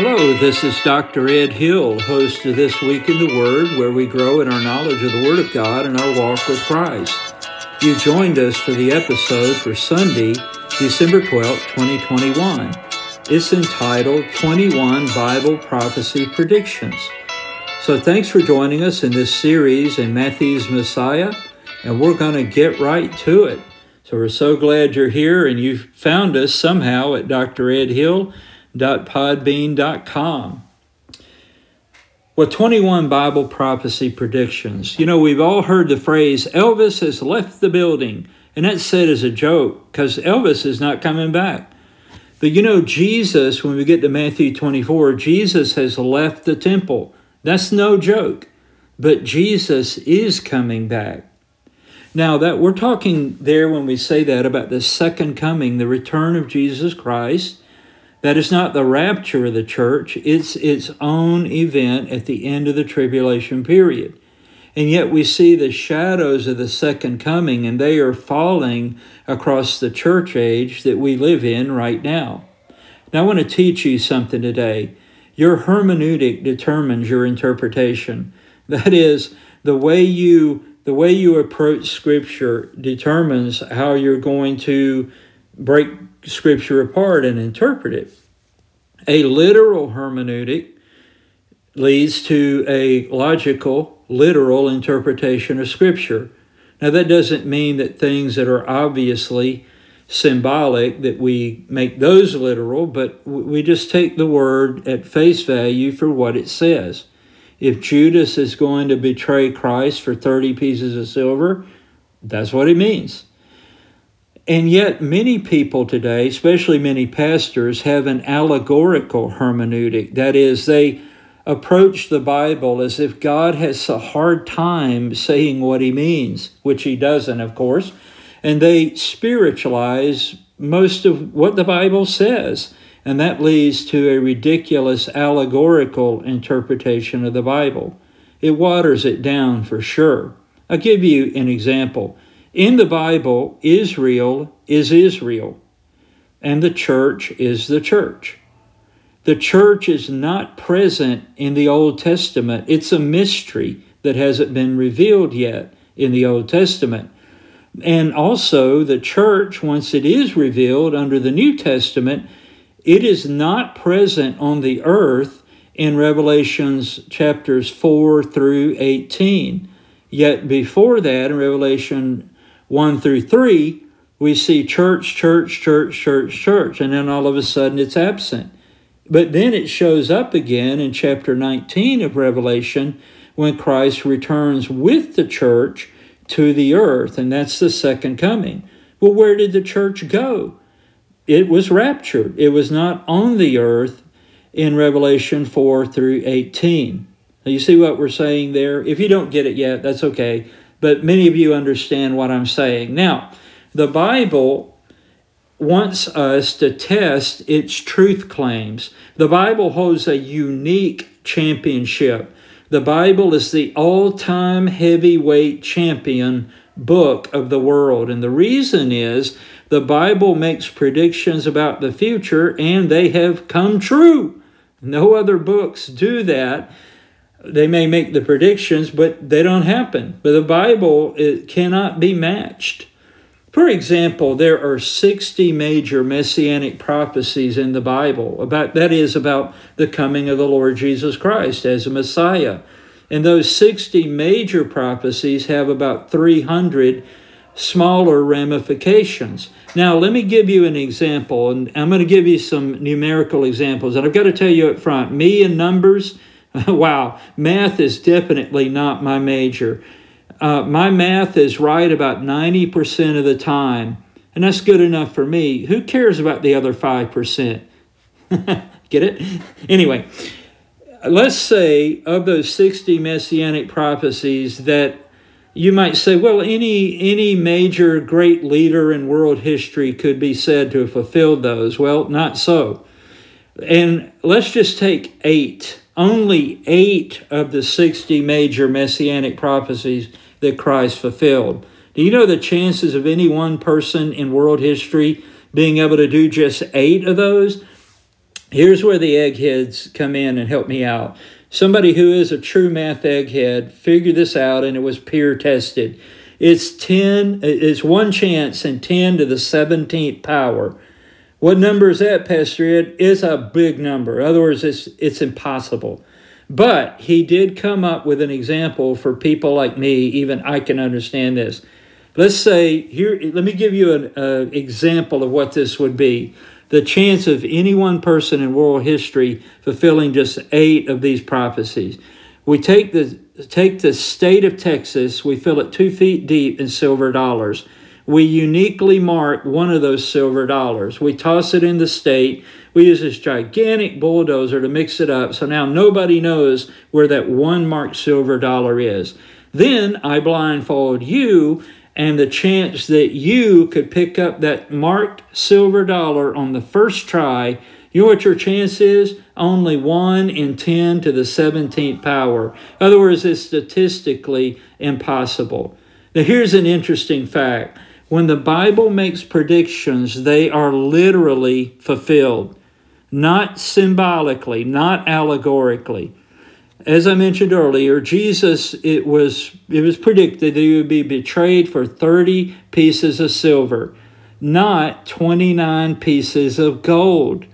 Hello, this is Dr. Ed Hill, host of This Week in the Word, where we grow in our knowledge of the Word of God and our walk with Christ. You joined us for the episode for Sunday, December 12, 2021. It's entitled 21 Bible Prophecy Predictions. So thanks for joining us in this series in Matthew's Messiah, and we're going to get right to it. So we're so glad you're here and you found us somehow at dredhill.podbean.com. Well, 21 Bible prophecy predictions. You know, we've all heard the phrase, Elvis has left the building. And that's said as a joke because Elvis is not coming back. But you know, Jesus, when we get to Matthew 24, Jesus has left the temple. That's no joke. But Jesus is coming back. Now that we're talking there when we say that about the second coming, the return of Jesus Christ, that is not the rapture of the church, it's its own event at the end of the tribulation period. And yet we see the shadows of the second coming, and they are falling across the church age that we live in right now. Now, I want to teach you something today. Your hermeneutic determines your interpretation. That is, the way you the way you approach scripture determines how you're going to break scripture apart and interpret it. A literal hermeneutic leads to a logical, literal interpretation of scripture. Now that doesn't mean that things that are obviously symbolic that we make those literal, but we just take the word at face value for what it says. If Judas is going to betray Christ for 30 pieces of silver, that's what it means. And yet, many people today, especially many pastors, have an allegorical hermeneutic. That is, they approach the Bible as if God has a hard time saying what he means, which he doesn't, of course. And they spiritualize most of what the Bible says. And that leads to a ridiculous allegorical interpretation of the Bible. It waters it down for sure. I'll give you an example. In the Bible, Israel is Israel, and the church is the church. The church is not present in the Old Testament. It's a mystery that hasn't been revealed yet in the Old Testament. And also, the church, once it is revealed under the New Testament, it is not present on the earth in Revelations chapters 4 through 18. Yet before that, in Revelation 1 through 3, we see church, church, church, church, church, and then all of a sudden it's absent. But then it shows up again in chapter 19 of Revelation when Christ returns with the church to the earth, and that's the second coming. Well, where did the church go? it was raptured. It was not on the earth in Revelation 4 through 18. Now, you see what we're saying there? If you don't get it yet, that's okay. But many of you understand what I'm saying. Now, the Bible wants us to test its truth claims. The Bible holds a unique championship. The Bible is the all time heavyweight champion book of the world. And the reason is the Bible makes predictions about the future and they have come true. No other books do that. They may make the predictions, but they don't happen. But the Bible it cannot be matched. For example, there are 60 major messianic prophecies in the Bible about that is about the coming of the Lord Jesus Christ as a Messiah. And those 60 major prophecies have about 300 smaller ramifications. Now, let me give you an example, and I'm going to give you some numerical examples. And I've got to tell you up front me and numbers, wow, math is definitely not my major. Uh, my math is right about 90% of the time, and that's good enough for me. Who cares about the other 5%? Get it? Anyway, let's say of those 60 messianic prophecies that you might say, well, any any major great leader in world history could be said to have fulfilled those. Well, not so. And let's just take eight, only eight of the 60 major messianic prophecies that Christ fulfilled. Do you know the chances of any one person in world history being able to do just eight of those? Here's where the eggheads come in and help me out. Somebody who is a true math egghead figured this out and it was peer tested. It's 10, it's one chance in 10 to the 17th power. What number is that, Pastor Ed? A big number. In other words, it's, it's impossible. But he did come up with an example for people like me, even I can understand this. Let's say, here, let me give you an example of what this would be the chance of any one person in world history fulfilling just eight of these prophecies. We take the take the state of Texas, we fill it two feet deep in silver dollars. We uniquely mark one of those silver dollars. We toss it in the state. We use this gigantic bulldozer to mix it up. So now nobody knows where that one marked silver dollar is. Then I blindfold you and the chance that you could pick up that marked silver dollar on the first try, you know what your chance is? Only 1 in 10 to the 17th power. In other words, it's statistically impossible. Now, here's an interesting fact when the Bible makes predictions, they are literally fulfilled, not symbolically, not allegorically as I mentioned earlier, Jesus it was it was predicted that he would be betrayed for 30 pieces of silver, not 29 pieces of gold.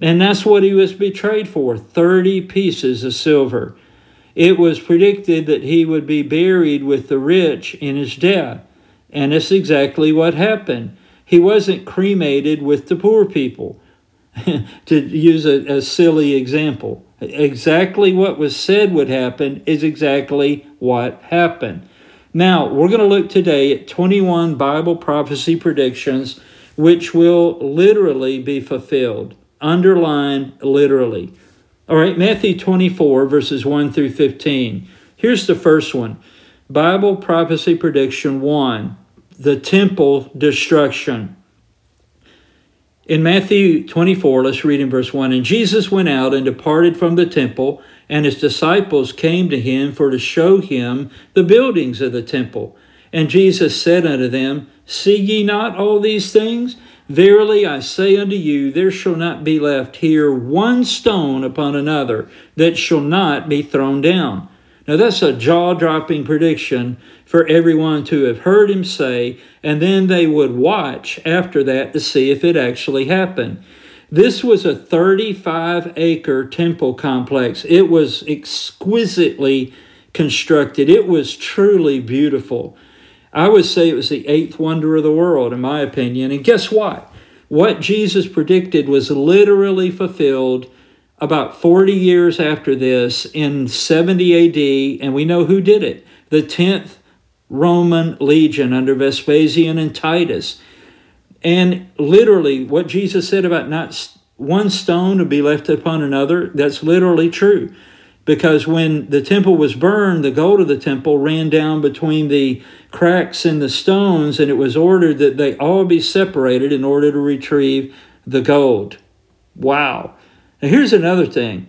And that's what he was betrayed for, 30 pieces of silver. It was predicted that he would be buried with the rich in his death. And it's exactly what happened. He wasn't cremated with the poor people, to use a, a silly example. Exactly what was said would happen is exactly what happened. Now, we're going to look today at 21 Bible prophecy predictions which will literally be fulfilled. Underline literally. All right, Matthew 24, verses 1 through 15. Here's the first one Bible prophecy prediction 1 the temple destruction. In Matthew 24, let's read in verse 1 And Jesus went out and departed from the temple, and his disciples came to him for to show him the buildings of the temple. And Jesus said unto them, See ye not all these things? Verily I say unto you, there shall not be left here one stone upon another that shall not be thrown down. Now that's a jaw dropping prediction for everyone to have heard him say, and then they would watch after that to see if it actually happened. This was a 35 acre temple complex. It was exquisitely constructed, it was truly beautiful. I would say it was the eighth wonder of the world, in my opinion. And guess what? What Jesus predicted was literally fulfilled about 40 years after this in 70 AD, and we know who did it the 10th Roman legion under Vespasian and Titus. And literally, what Jesus said about not one stone to be left upon another, that's literally true. Because when the temple was burned, the gold of the temple ran down between the cracks in the stones, and it was ordered that they all be separated in order to retrieve the gold. Wow. Now, here's another thing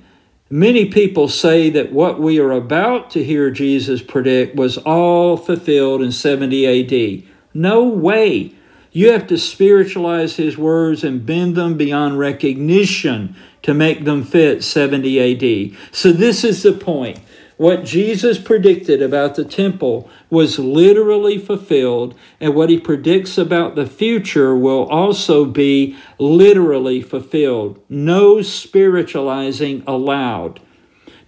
Many people say that what we are about to hear Jesus predict was all fulfilled in 70 AD. No way. You have to spiritualize his words and bend them beyond recognition to make them fit 70 AD. So, this is the point. What Jesus predicted about the temple was literally fulfilled, and what he predicts about the future will also be literally fulfilled. No spiritualizing allowed.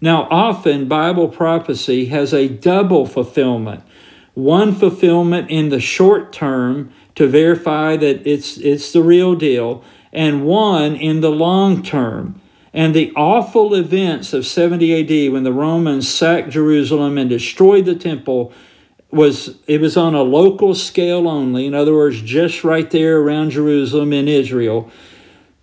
Now, often Bible prophecy has a double fulfillment one fulfillment in the short term to verify that it's, it's the real deal, and one in the long term and the awful events of 70 AD when the Romans sacked Jerusalem and destroyed the temple was it was on a local scale only. In other words just right there around Jerusalem in Israel.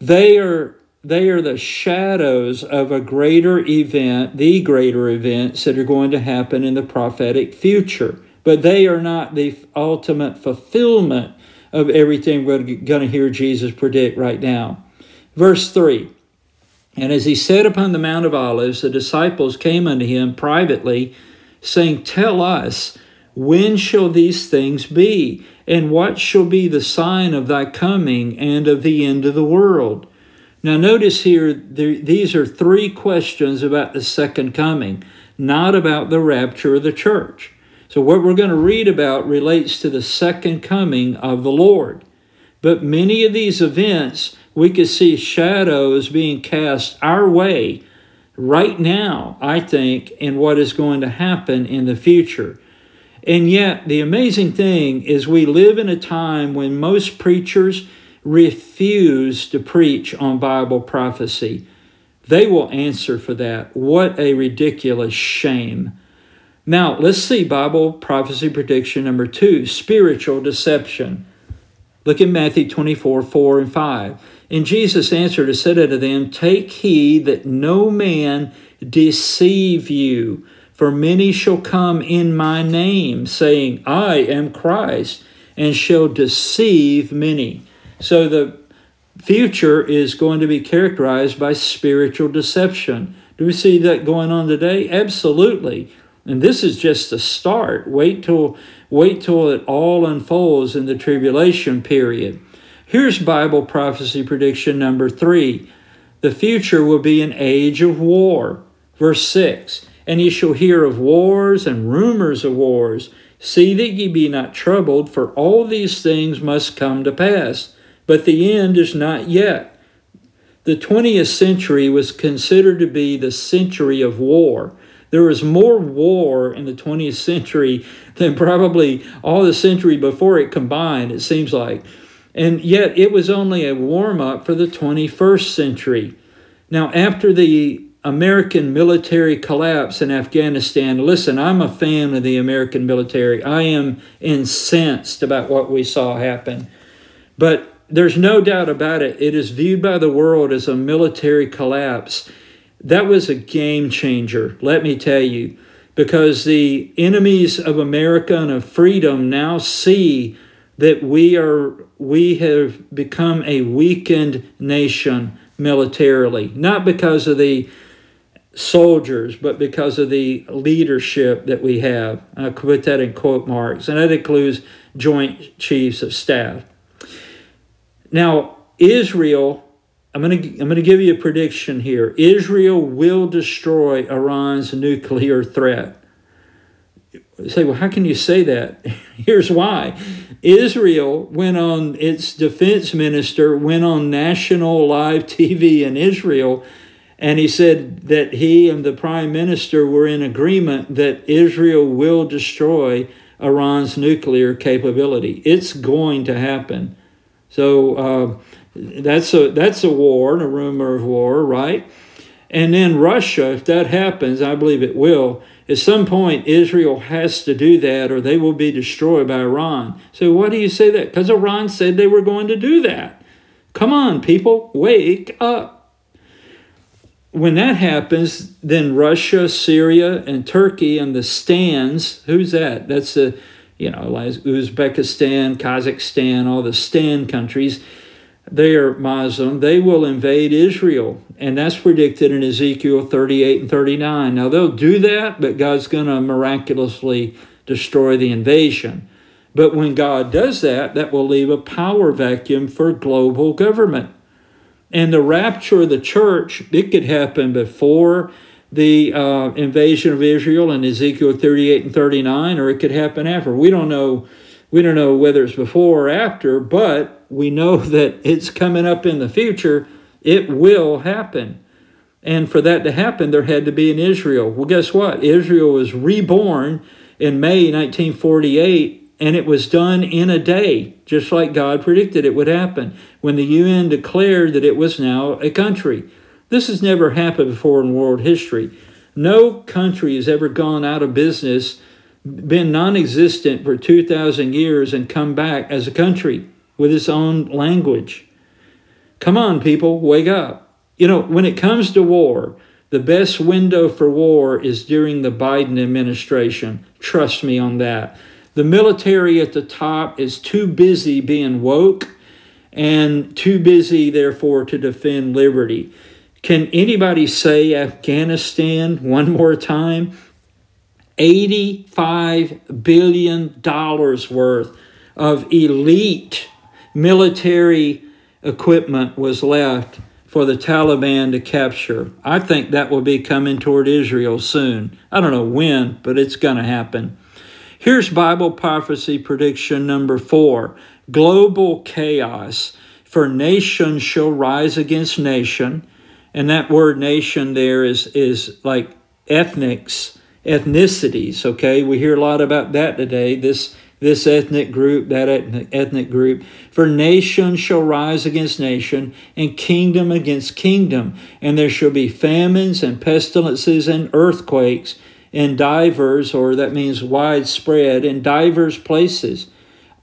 They are they are the shadows of a greater event the greater events that are going to happen in the prophetic future. But they are not the ultimate fulfillment of everything we're going to hear Jesus predict right now. Verse 3 and as he sat upon the Mount of Olives, the disciples came unto him privately, saying, Tell us, when shall these things be? And what shall be the sign of thy coming and of the end of the world? Now, notice here, there, these are three questions about the second coming, not about the rapture of the church. So, what we're going to read about relates to the second coming of the Lord. But many of these events, we could see shadows being cast our way right now, I think, in what is going to happen in the future. And yet, the amazing thing is, we live in a time when most preachers refuse to preach on Bible prophecy. They will answer for that. What a ridiculous shame. Now, let's see Bible prophecy prediction number two spiritual deception. Look at Matthew 24 4 and 5. And Jesus answered and said unto them, Take heed that no man deceive you, for many shall come in my name, saying, I am Christ, and shall deceive many. So the future is going to be characterized by spiritual deception. Do we see that going on today? Absolutely. And this is just the start. Wait till wait till it all unfolds in the tribulation period. Here's Bible prophecy prediction number 3. The future will be an age of war. Verse 6. And ye shall hear of wars and rumors of wars. See that ye be not troubled, for all these things must come to pass but the end is not yet. The 20th century was considered to be the century of war. There was more war in the 20th century than probably all the century before it combined, it seems like. And yet it was only a warm up for the 21st century. Now, after the American military collapse in Afghanistan, listen, I'm a fan of the American military. I am incensed about what we saw happen. But there's no doubt about it. It is viewed by the world as a military collapse. That was a game changer, let me tell you, because the enemies of America and of freedom now see that we are we have become a weakened nation militarily, not because of the soldiers, but because of the leadership that we have. I put that in quote marks, and that includes Joint Chiefs of Staff. Now, Israel, I'm going to I'm going to give you a prediction here. Israel will destroy Iran's nuclear threat. Say, well, how can you say that? Here's why. Israel went on, its defense minister went on national live TV in Israel, and he said that he and the prime minister were in agreement that Israel will destroy Iran's nuclear capability. It's going to happen. So uh, that's a that's a war a rumor of war, right? And then Russia, if that happens, I believe it will. At some point, Israel has to do that, or they will be destroyed by Iran. So why do you say that? Because Iran said they were going to do that. Come on, people, wake up. When that happens, then Russia, Syria, and Turkey and the stands, who's that? That's the you know, Uzbekistan, Kazakhstan, all the Stan countries, they are Muslim. They will invade Israel. And that's predicted in Ezekiel 38 and 39. Now, they'll do that, but God's going to miraculously destroy the invasion. But when God does that, that will leave a power vacuum for global government. And the rapture of the church, it could happen before the uh, invasion of Israel in Ezekiel 38 and 39, or it could happen after. We don't know. We don't know whether it's before or after, but we know that it's coming up in the future. It will happen. And for that to happen, there had to be an Israel. Well, guess what? Israel was reborn in May 1948, and it was done in a day, just like God predicted it would happen when the UN declared that it was now a country. This has never happened before in world history. No country has ever gone out of business, been non existent for 2,000 years, and come back as a country with its own language. Come on, people, wake up. You know, when it comes to war, the best window for war is during the Biden administration. Trust me on that. The military at the top is too busy being woke and too busy, therefore, to defend liberty. Can anybody say Afghanistan one more time? $85 billion worth of elite military equipment was left for the Taliban to capture. I think that will be coming toward Israel soon. I don't know when, but it's going to happen. Here's Bible prophecy prediction number four global chaos. For nation shall rise against nation. And that word nation there is, is like ethnics, ethnicities, okay? We hear a lot about that today. This this ethnic group, that ethnic group. For nation shall rise against nation, and kingdom against kingdom, and there shall be famines and pestilences and earthquakes in divers, or that means widespread, in divers places.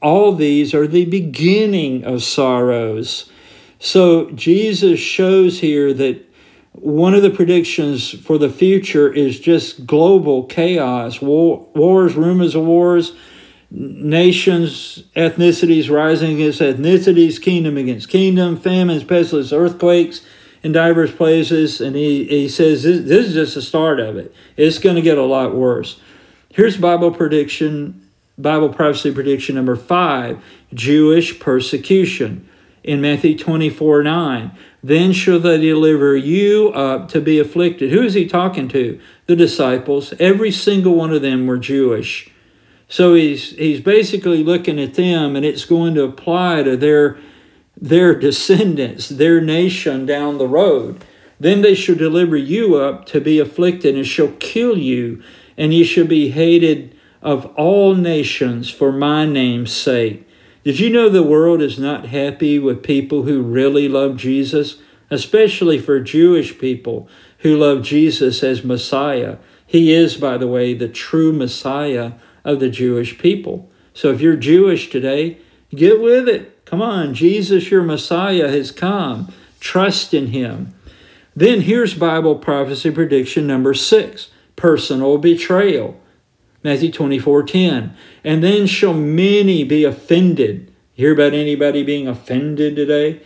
All these are the beginning of sorrows. So Jesus shows here that one of the predictions for the future is just global chaos, war, wars, rumors of wars, nations, ethnicities rising against ethnicities, kingdom against kingdom, famines, pestilence, earthquakes in diverse places. And he, he says this, this is just the start of it. It's going to get a lot worse. Here's Bible prediction, Bible prophecy prediction number five Jewish persecution in Matthew 24 9. Then shall they deliver you up to be afflicted. Who is he talking to? The disciples. Every single one of them were Jewish. So he's he's basically looking at them and it's going to apply to their their descendants, their nation down the road. Then they shall deliver you up to be afflicted and shall kill you, and ye shall be hated of all nations for my name's sake. Did you know the world is not happy with people who really love Jesus, especially for Jewish people who love Jesus as Messiah? He is, by the way, the true Messiah of the Jewish people. So if you're Jewish today, get with it. Come on, Jesus, your Messiah, has come. Trust in him. Then here's Bible prophecy prediction number six personal betrayal. Matthew 24 10. And then shall many be offended. You hear about anybody being offended today?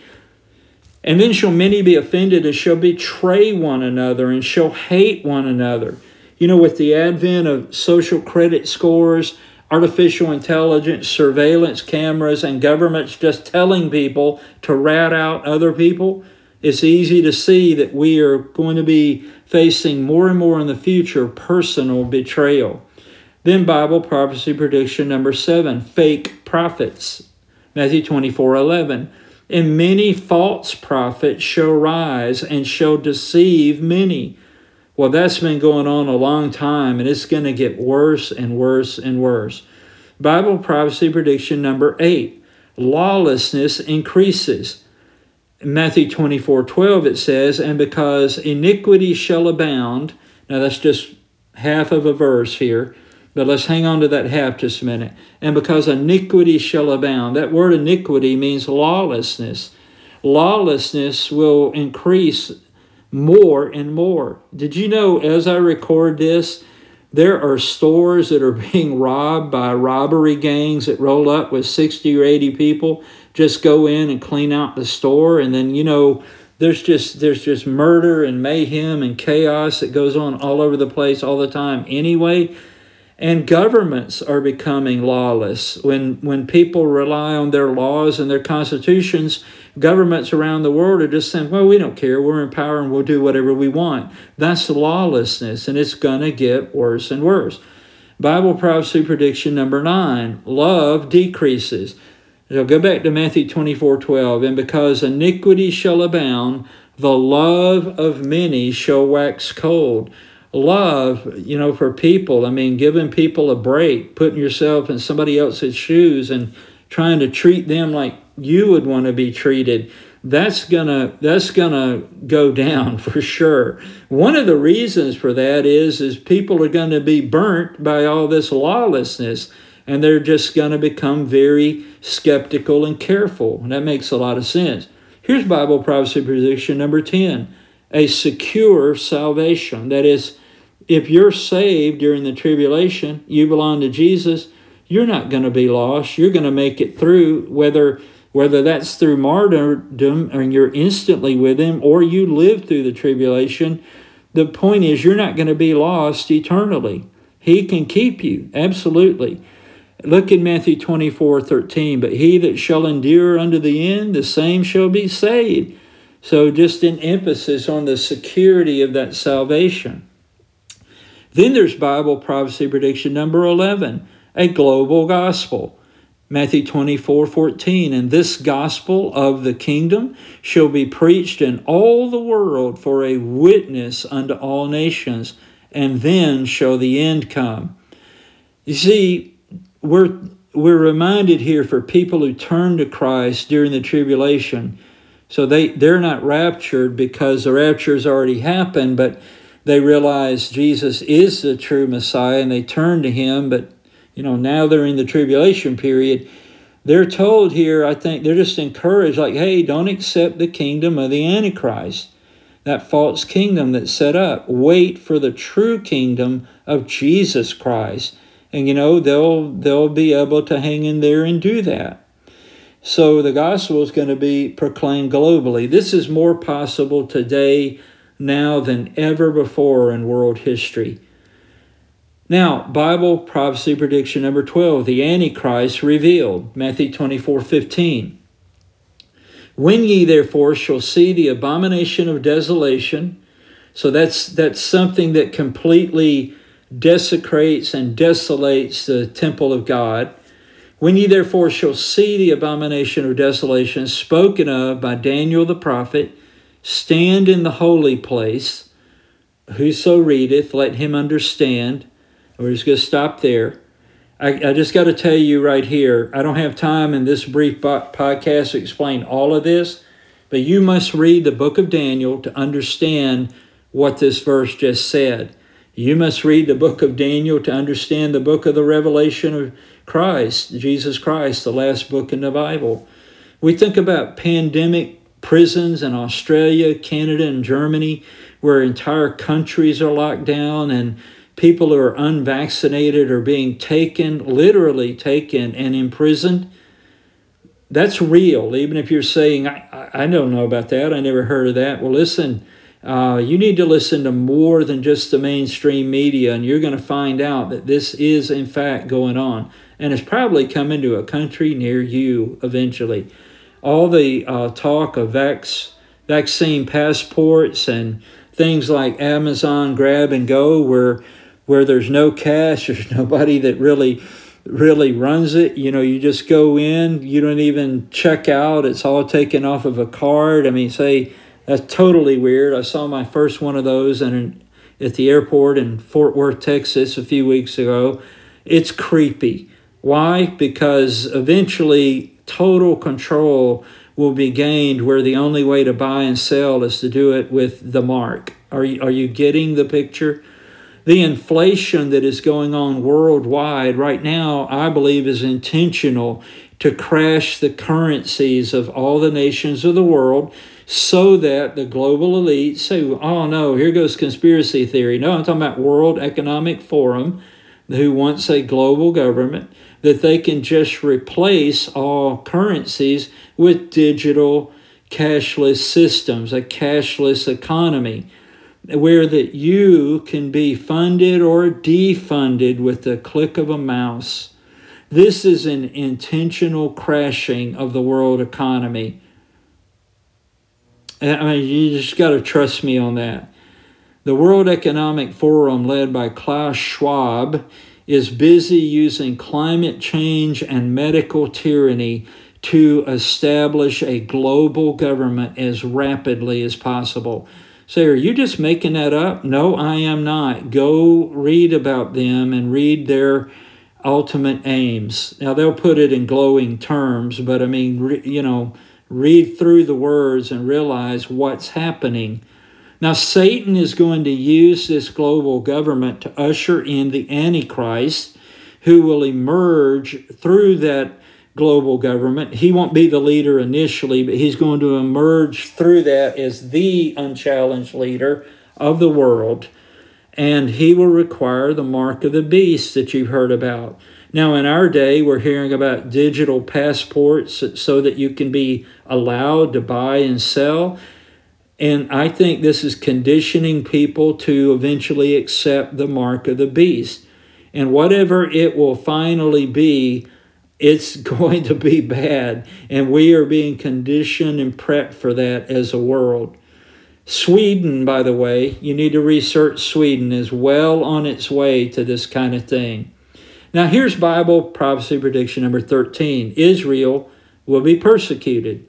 And then shall many be offended and shall betray one another and shall hate one another. You know, with the advent of social credit scores, artificial intelligence, surveillance cameras, and governments just telling people to rat out other people, it's easy to see that we are going to be facing more and more in the future personal betrayal. Then, Bible prophecy prediction number seven fake prophets. Matthew 24 11. And many false prophets shall rise and shall deceive many. Well, that's been going on a long time, and it's going to get worse and worse and worse. Bible prophecy prediction number eight lawlessness increases. In Matthew 24 12, it says, And because iniquity shall abound, now that's just half of a verse here, but let's hang on to that half just a minute. And because iniquity shall abound, that word iniquity means lawlessness. Lawlessness will increase more and more. Did you know as I record this, there are stores that are being robbed by robbery gangs that roll up with 60 or 80 people, just go in and clean out the store and then you know there's just there's just murder and mayhem and chaos that goes on all over the place all the time anyway and governments are becoming lawless. When when people rely on their laws and their constitutions governments around the world are just saying well we don't care. We're in power and we'll do whatever we want. That's lawlessness and it's going to get worse and worse. Bible prophecy prediction number nine love decreases. So go back to matthew 24 12 and because iniquity shall abound the love of many shall wax cold love, you know, for people. I mean, giving people a break, putting yourself in somebody else's shoes and trying to treat them like you would want to be treated. That's gonna that's gonna go down for sure. One of the reasons for that is is people are to be burnt by all this lawlessness, and they're just to become very skeptical and careful. And that makes a lot of sense. Here's Bible prophecy prediction number ten: a secure salvation. That is, if you're saved during the tribulation, you belong to Jesus, you're not going to be lost. You're going to make it through, whether whether that's through martyrdom and you're instantly with him or you live through the tribulation. The point is, you're not going to be lost eternally. He can keep you, absolutely. Look in Matthew 24 13. But he that shall endure unto the end, the same shall be saved. So, just an emphasis on the security of that salvation. Then there's Bible prophecy prediction number 11, a global gospel. Matthew 24 14. And this gospel of the kingdom shall be preached in all the world for a witness unto all nations, and then shall the end come. You see, we're, we're reminded here for people who turn to Christ during the tribulation. So they, they're not raptured because the rapture has already happened, but they realize Jesus is the true Messiah and they turn to him, but you know, now they're in the tribulation period. They're told here, I think they're just encouraged, like, hey, don't accept the kingdom of the Antichrist, that false kingdom that's set up. Wait for the true kingdom of Jesus Christ. And you know, they'll they'll be able to hang in there and do that. So the gospel is going to be proclaimed globally. This is more possible today now than ever before in world history. Now, Bible prophecy prediction number 12, the Antichrist revealed, Matthew 24 15. When ye therefore shall see the abomination of desolation, so that's that's something that completely desecrates and desolates the temple of God. When ye therefore shall see the abomination of desolation spoken of by Daniel the prophet, stand in the holy place. Whoso readeth, let him understand. We're just going to stop there. I, I just got to tell you right here, I don't have time in this brief podcast to explain all of this, but you must read the book of Daniel to understand what this verse just said. You must read the book of Daniel to understand the book of the Revelation of Christ, Jesus Christ, the last book in the Bible. We think about pandemic prisons in Australia, Canada, and Germany, where entire countries are locked down and people who are unvaccinated are being taken, literally taken, and imprisoned. That's real, even if you're saying, I, I don't know about that, I never heard of that. Well, listen, uh, you need to listen to more than just the mainstream media, and you're going to find out that this is, in fact, going on. And it's probably coming to a country near you eventually. All the uh, talk of vax, vaccine passports and things like Amazon Grab and Go, where where there's no cash, there's nobody that really really runs it. You know, you just go in, you don't even check out. It's all taken off of a card. I mean, say that's totally weird. I saw my first one of those and at the airport in Fort Worth, Texas, a few weeks ago. It's creepy. Why? Because eventually total control will be gained where the only way to buy and sell is to do it with the mark. Are you, are you getting the picture? the inflation that is going on worldwide right now, I believe, is intentional to crash the currencies of all the nations of the world so that the global elite say, oh no, here goes conspiracy theory. No, I'm talking about World Economic Forum, who wants a global government, that they can just replace all currencies with digital cashless systems, a cashless economy where that you can be funded or defunded with the click of a mouse. This is an intentional crashing of the world economy. I mean, you just got to trust me on that. The World Economic Forum, led by Klaus Schwab, is busy using climate change and medical tyranny to establish a global government as rapidly as possible. Say, are you just making that up? No, I am not. Go read about them and read their ultimate aims. Now, they'll put it in glowing terms, but I mean, re, you know, read through the words and realize what's happening. Now, Satan is going to use this global government to usher in the Antichrist, who will emerge through that global government. He won't be the leader initially, but he's going to emerge through that as the unchallenged leader of the world. And he will require the mark of the beast that you've heard about. Now, in our day, we're hearing about digital passports so that you can be allowed to buy and sell. And I think this is conditioning people to eventually accept the mark of the beast. And whatever it will finally be, it's going to be bad, and we are being conditioned and prepped for that as a world. Sweden, by the way, you need to research Sweden, is well on its way to this kind of thing. Now, here's Bible prophecy prediction number 13 Israel will be persecuted.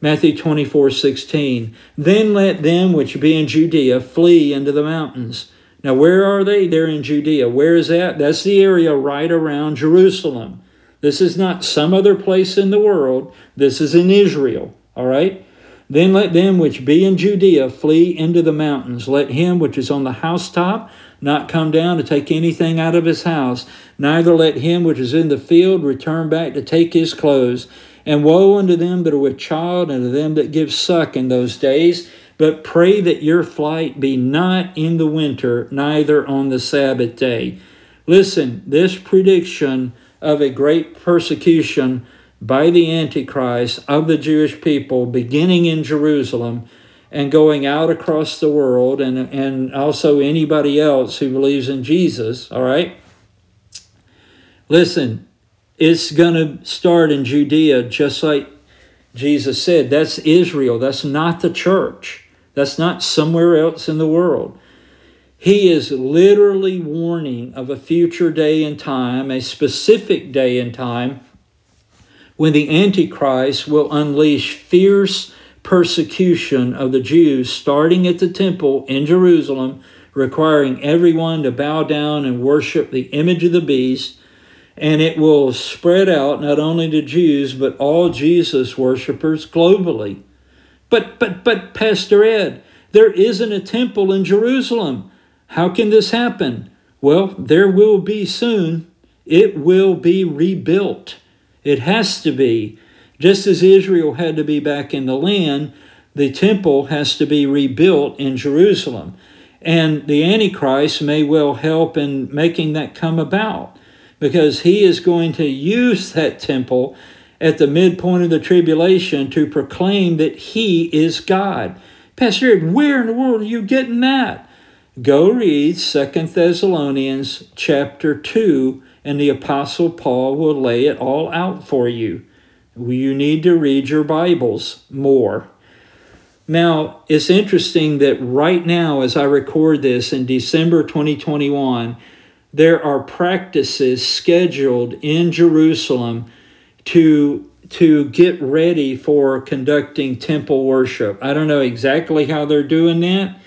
Matthew 24 16. Then let them which be in Judea flee into the mountains. Now, where are they? They're in Judea. Where is that? That's the area right around Jerusalem. This is not some other place in the world. This is in Israel. All right? Then let them which be in Judea flee into the mountains. Let him which is on the housetop not come down to take anything out of his house. Neither let him which is in the field return back to take his clothes. And woe unto them that are with child and to them that give suck in those days. But pray that your flight be not in the winter, neither on the Sabbath day. Listen, this prediction of a great persecution by the Antichrist of the Jewish people, beginning in Jerusalem and going out across the world, and, and also anybody else who believes in Jesus, all right? Listen, it's going to start in Judea, just like Jesus said. That's Israel, that's not the church, that's not somewhere else in the world. He is literally warning of a future day and time, a specific day and time, when the Antichrist will unleash fierce persecution of the Jews, starting at the temple in Jerusalem, requiring everyone to bow down and worship the image of the beast. And it will spread out not only to Jews, but all Jesus worshippers globally. But, but, but, Pastor Ed, there isn't a temple in Jerusalem. How can this happen? Well, there will be soon. It will be rebuilt. It has to be. Just as Israel had to be back in the land, the temple has to be rebuilt in Jerusalem. And the Antichrist may well help in making that come about because he is going to use that temple at the midpoint of the tribulation to proclaim that he is God. Pastor where in the world are you getting that? Go read Second Thessalonians chapter 2 and the Apostle Paul will lay it all out for you. You need to read your Bibles more. Now, it's interesting that right now, as I record this in December 2021, there are practices scheduled in Jerusalem to, to get ready for conducting temple worship. I don't know exactly how they're doing that,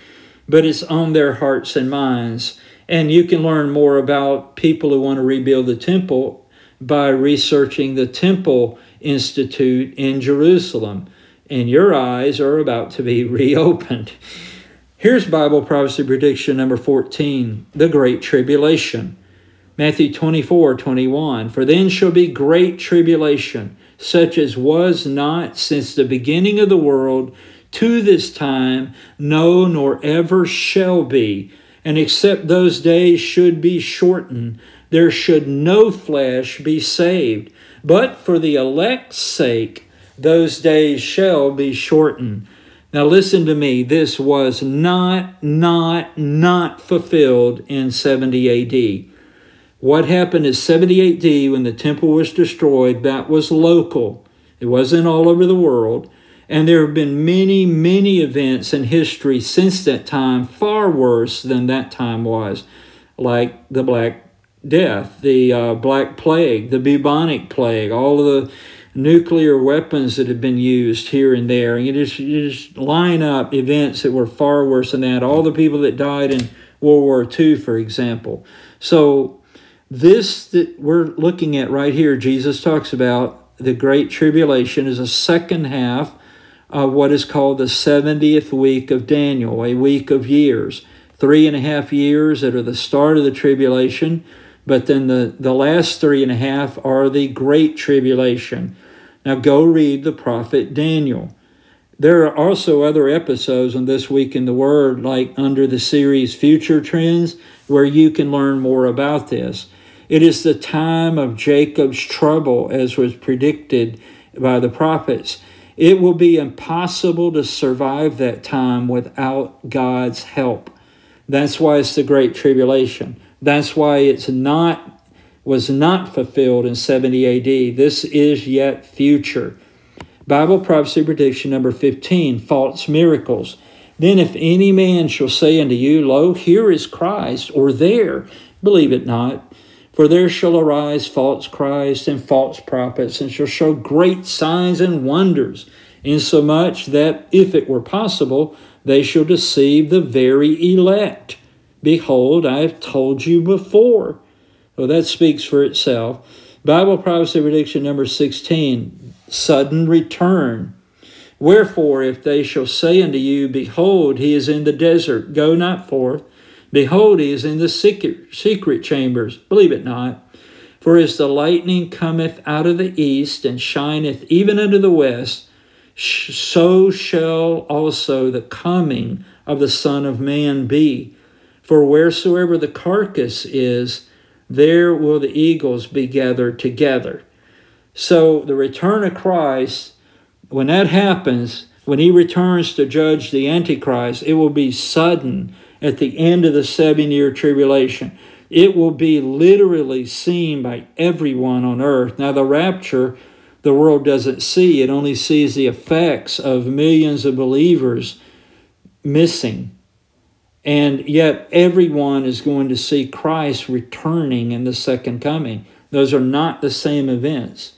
but it's on their hearts and minds. And you can learn more about people who want to rebuild the temple by researching the Temple Institute in Jerusalem. And your eyes are about to be reopened. Here's Bible prophecy prediction number 14 the Great Tribulation. Matthew 24, 21. For then shall be great tribulation, such as was not since the beginning of the world to this time, no, nor ever shall be and except those days should be shortened, there should no flesh be saved. But for the elect's sake, those days shall be shortened. Now listen to me, this was not, not, not fulfilled in 70 AD. What happened is 70 AD when the temple was destroyed, that was local. It wasn't all over the world. And there have been many, many events in history since that time far worse than that time was, like the Black Death, the uh, Black Plague, the bubonic plague, all of the nuclear weapons that have been used here and there. And you just, you just line up events that were far worse than that. All the people that died in World War II, for example. So, this that we're looking at right here, Jesus talks about the Great Tribulation, is a second half of what is called the 70th week of Daniel, a week of years. Three and a half years that are the start of the tribulation, but then the, the last three and a half are the great tribulation. Now go read the prophet Daniel. There are also other episodes on This Week in the Word, like under the series Future Trends, where you can learn more about this. It is the time of Jacob's trouble, as was predicted by the prophets. It will be impossible to survive that time without God's help. That's why it's the Great Tribulation. That's why it's not was not fulfilled in 70 AD. This is yet future. Bible prophecy prediction number 15 false miracles. Then, if any man shall say unto you, Lo, here is Christ, or there, believe it not. For there shall arise false Christs and false prophets, and shall show great signs and wonders, insomuch that, if it were possible, they shall deceive the very elect. Behold, I have told you before. Well, that speaks for itself. Bible prophecy prediction number 16 sudden return. Wherefore, if they shall say unto you, Behold, he is in the desert, go not forth. Behold, he is in the secret, secret chambers, believe it not. For as the lightning cometh out of the east and shineth even unto the west, so shall also the coming of the Son of Man be. For wheresoever the carcass is, there will the eagles be gathered together. So the return of Christ, when that happens, when he returns to judge the Antichrist, it will be sudden at the end of the seven year tribulation. It will be literally seen by everyone on earth. Now, the rapture, the world doesn't see, it only sees the effects of millions of believers missing and yet, everyone is going to see Christ returning in the second coming. Those are not the same events.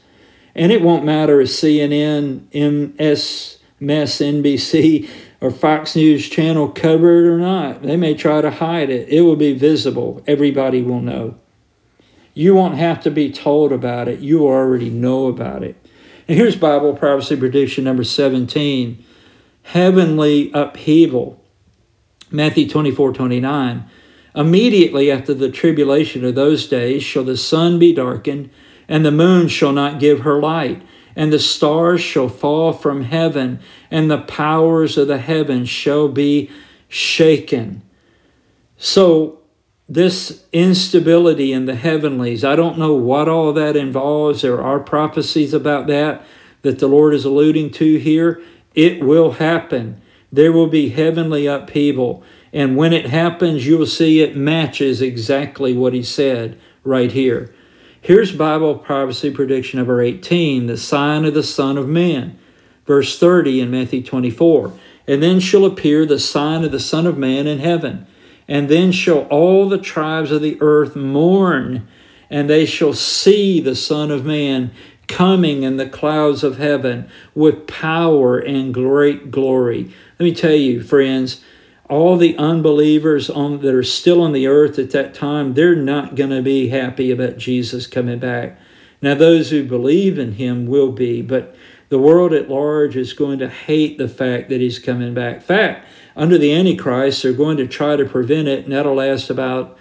And it won't matter if CNN, MS, MSNBC, or Fox News Channel cover it or not. They may try to hide it. It will be visible. Everybody will know. You won't have to be told about it. You already know about it. Here's Bible prophecy prediction number 17 heavenly upheaval. Matthew 24 29. Immediately after the tribulation of those days shall the sun be darkened, and the moon shall not give her light, and the stars shall fall from heaven, and the powers of the heavens shall be shaken. So, this instability in the heavenlies, I don't know what all that involves. There are prophecies about that that the Lord is alluding to here. It will happen there will be heavenly upheaval. And when it happens, you will see it matches exactly what he said right here. Here's Bible prophecy prediction number 18 the sign of the Son of Man. Verse 30 in Matthew 24. And then shall appear the sign of the Son of Man in heaven. And then shall all the tribes of the earth mourn, and they shall see the Son of Man coming in the clouds of heaven with power and great glory. Let me tell you, friends, all the unbelievers on, that are still on the earth at that time, they're not going to be happy about Jesus coming back. Now, those who believe in him will be, but the world at large is going to hate the fact that he's coming back. Fact, under the Antichrist, they're going to try to prevent it, and that'll last about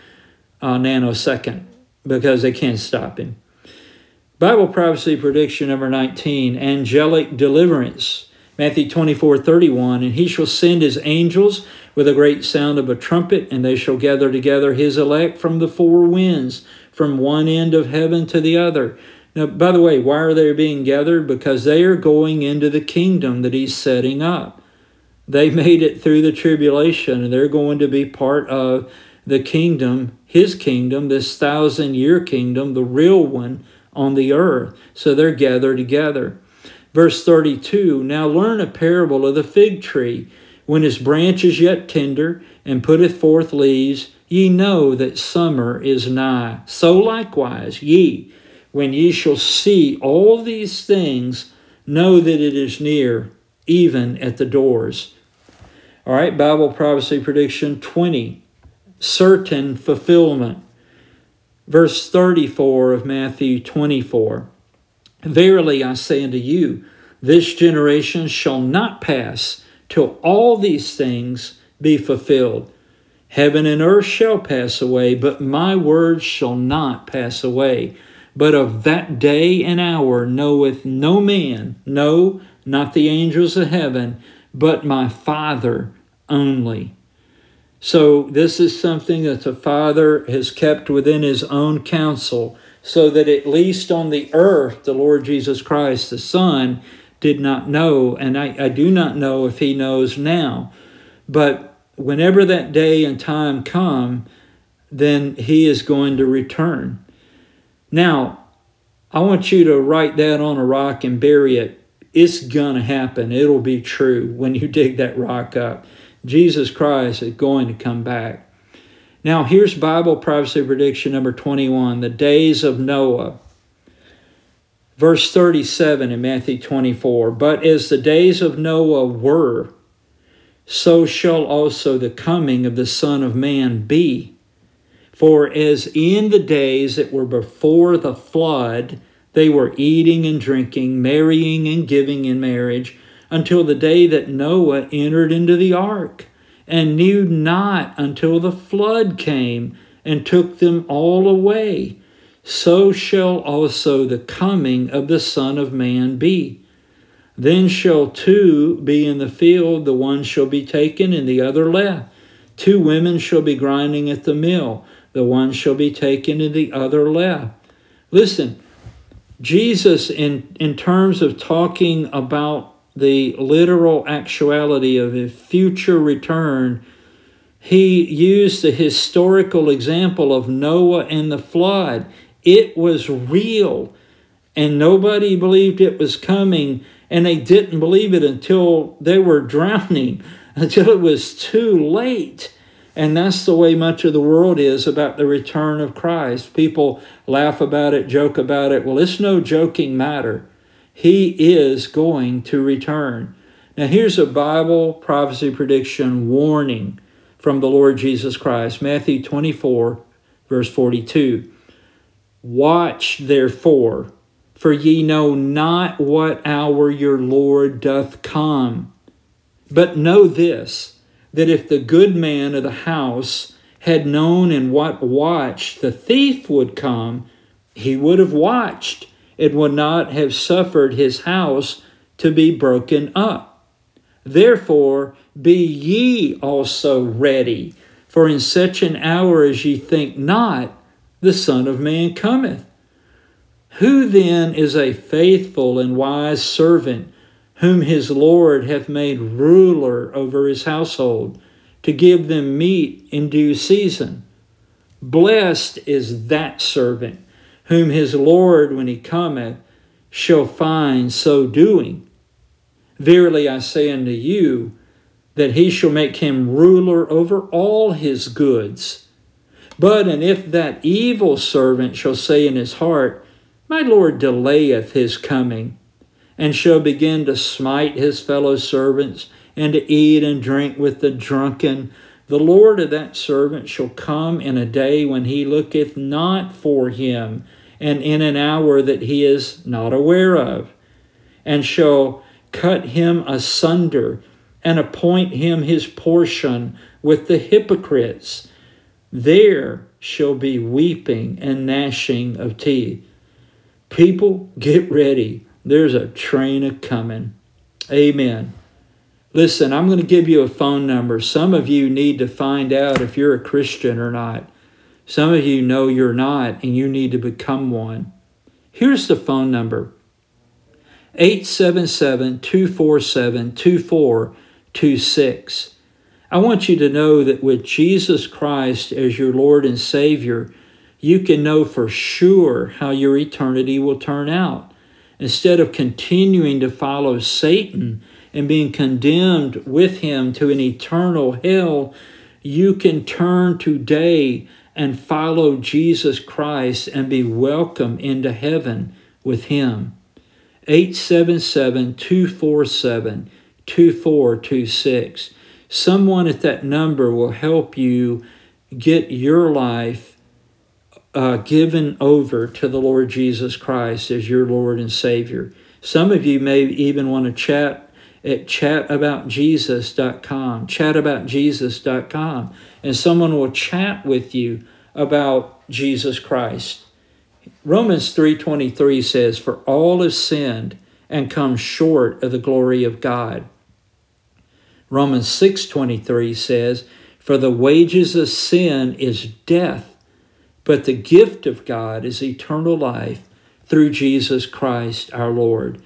a nanosecond because they can't stop him. Bible prophecy prediction number 19 angelic deliverance. Matthew 24 31. And he shall send his angels with a great sound of a trumpet, and they shall gather together his elect from the four winds, from one end of heaven to the other. Now, by the way, why are they being gathered? Because they are going into the kingdom that he's setting up. They made it through the tribulation, and they're going to be part of the kingdom, his kingdom, this thousand year kingdom, the real one on the earth. So they're gathered together. Verse 32 Now learn a parable of the fig tree. When its branch is yet tender and putteth forth leaves, ye know that summer is nigh. So likewise, ye, when ye shall see all these things, know that it is near, even at the doors. All right, Bible prophecy prediction 20 certain fulfillment. Verse 34 of Matthew 24 Verily I say unto you, this generation shall not pass till all these things be fulfilled. Heaven and earth shall pass away, but my words shall not pass away. But of that day and hour knoweth no man, no, not the angels of heaven, but my Father only. So, this is something that the Father has kept within His own counsel, so that at least on the earth, the Lord Jesus Christ, the Son, did not know, and I, I do not know if He knows now. But whenever that day and time come, then He is going to return. Now, I want you to write that on a rock and bury it. It's going to happen. It'll be true when you dig that rock up. Jesus Christ is going to come back. Now, here's Bible prophecy prediction number 21 the days of Noah. Verse 37 in Matthew 24 But as the days of Noah were, so shall also the coming of the Son of Man be. For as in the days that were before the flood, they were eating and drinking, marrying and giving in marriage, until the day that Noah entered into the ark, and knew not until the flood came and took them all away. So shall also the coming of the Son of Man be. Then shall two be in the field, the one shall be taken and the other left. Two women shall be grinding at the mill the one shall be taken and the other left. Listen, Jesus, in, in terms of talking about the literal actuality of a future return, he used the historical example of Noah and the flood. It was real, and nobody believed it was coming, and they didn't believe it until they were drowning, until it was too late. And that's the way much of the world is about the return of Christ. People laugh about it, joke about it. Well, it's no joking matter. He is going to return. Now, here's a Bible prophecy prediction warning from the Lord Jesus Christ Matthew 24, verse 42. Watch therefore, for ye know not what hour your Lord doth come. But know this that if the good man of the house had known in what watch the thief would come, he would have watched and would not have suffered his house to be broken up. Therefore, be ye also ready, for in such an hour as ye think not, the Son of Man cometh. Who then is a faithful and wise servant? whom his Lord hath made ruler over his household, to give them meat in due season. Blessed is that servant, whom his Lord, when he cometh, shall find so doing. Verily I say unto you, that he shall make him ruler over all his goods. But and if that evil servant shall say in his heart, My Lord delayeth his coming, and shall begin to smite his fellow servants, and to eat and drink with the drunken. The Lord of that servant shall come in a day when he looketh not for him, and in an hour that he is not aware of, and shall cut him asunder, and appoint him his portion with the hypocrites. There shall be weeping and gnashing of teeth. People, get ready there's a train a coming. Amen. Listen, I'm going to give you a phone number. Some of you need to find out if you're a Christian or not. Some of you know you're not and you need to become one. Here's the phone number 877 247 2426. I want you to know that with Jesus Christ as your Lord and Savior, you can know for sure how your eternity will turn out. Instead of continuing to follow Satan and being condemned with him to an eternal hell, you can turn today and follow Jesus Christ and be welcome into heaven with him. 877 247 2426. Someone at that number will help you get your life uh, given over to the Lord Jesus Christ as your Lord and Savior. Some of you may even want to chat at chataboutjesus.com, chataboutjesus.com, and someone will chat with you about Jesus Christ. Romans 3:23 says, "For all have sinned and come short of the glory of God." Romans 6:23 says, "For the wages of sin is death, but the gift of God is eternal life through Jesus Christ our Lord.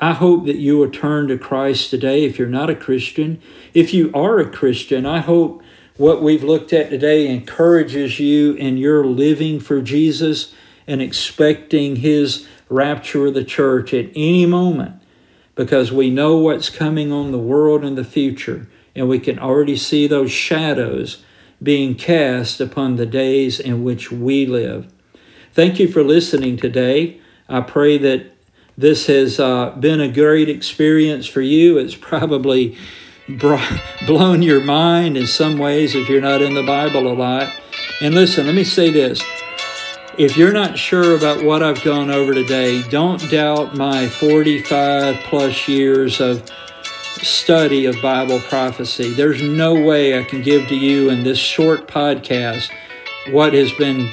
I hope that you will turn to Christ today if you're not a Christian. If you are a Christian, I hope what we've looked at today encourages you in your living for Jesus and expecting his rapture of the church at any moment because we know what's coming on the world in the future and we can already see those shadows being cast upon the days in which we live. Thank you for listening today. I pray that this has uh, been a great experience for you. It's probably blown your mind in some ways if you're not in the Bible a lot. And listen, let me say this. If you're not sure about what I've gone over today, don't doubt my 45 plus years of study of Bible prophecy. There's no way I can give to you in this short podcast what has been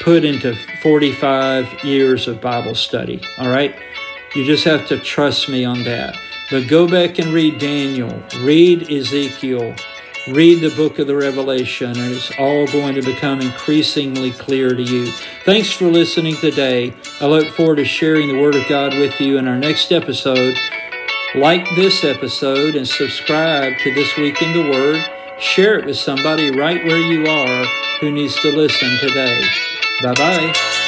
put into 45 years of Bible study. All right? You just have to trust me on that. But go back and read Daniel, read Ezekiel, read the book of the Revelation, and it's all going to become increasingly clear to you. Thanks for listening today. I look forward to sharing the Word of God with you in our next episode. Like this episode and subscribe to This Week in the Word. Share it with somebody right where you are who needs to listen today. Bye bye.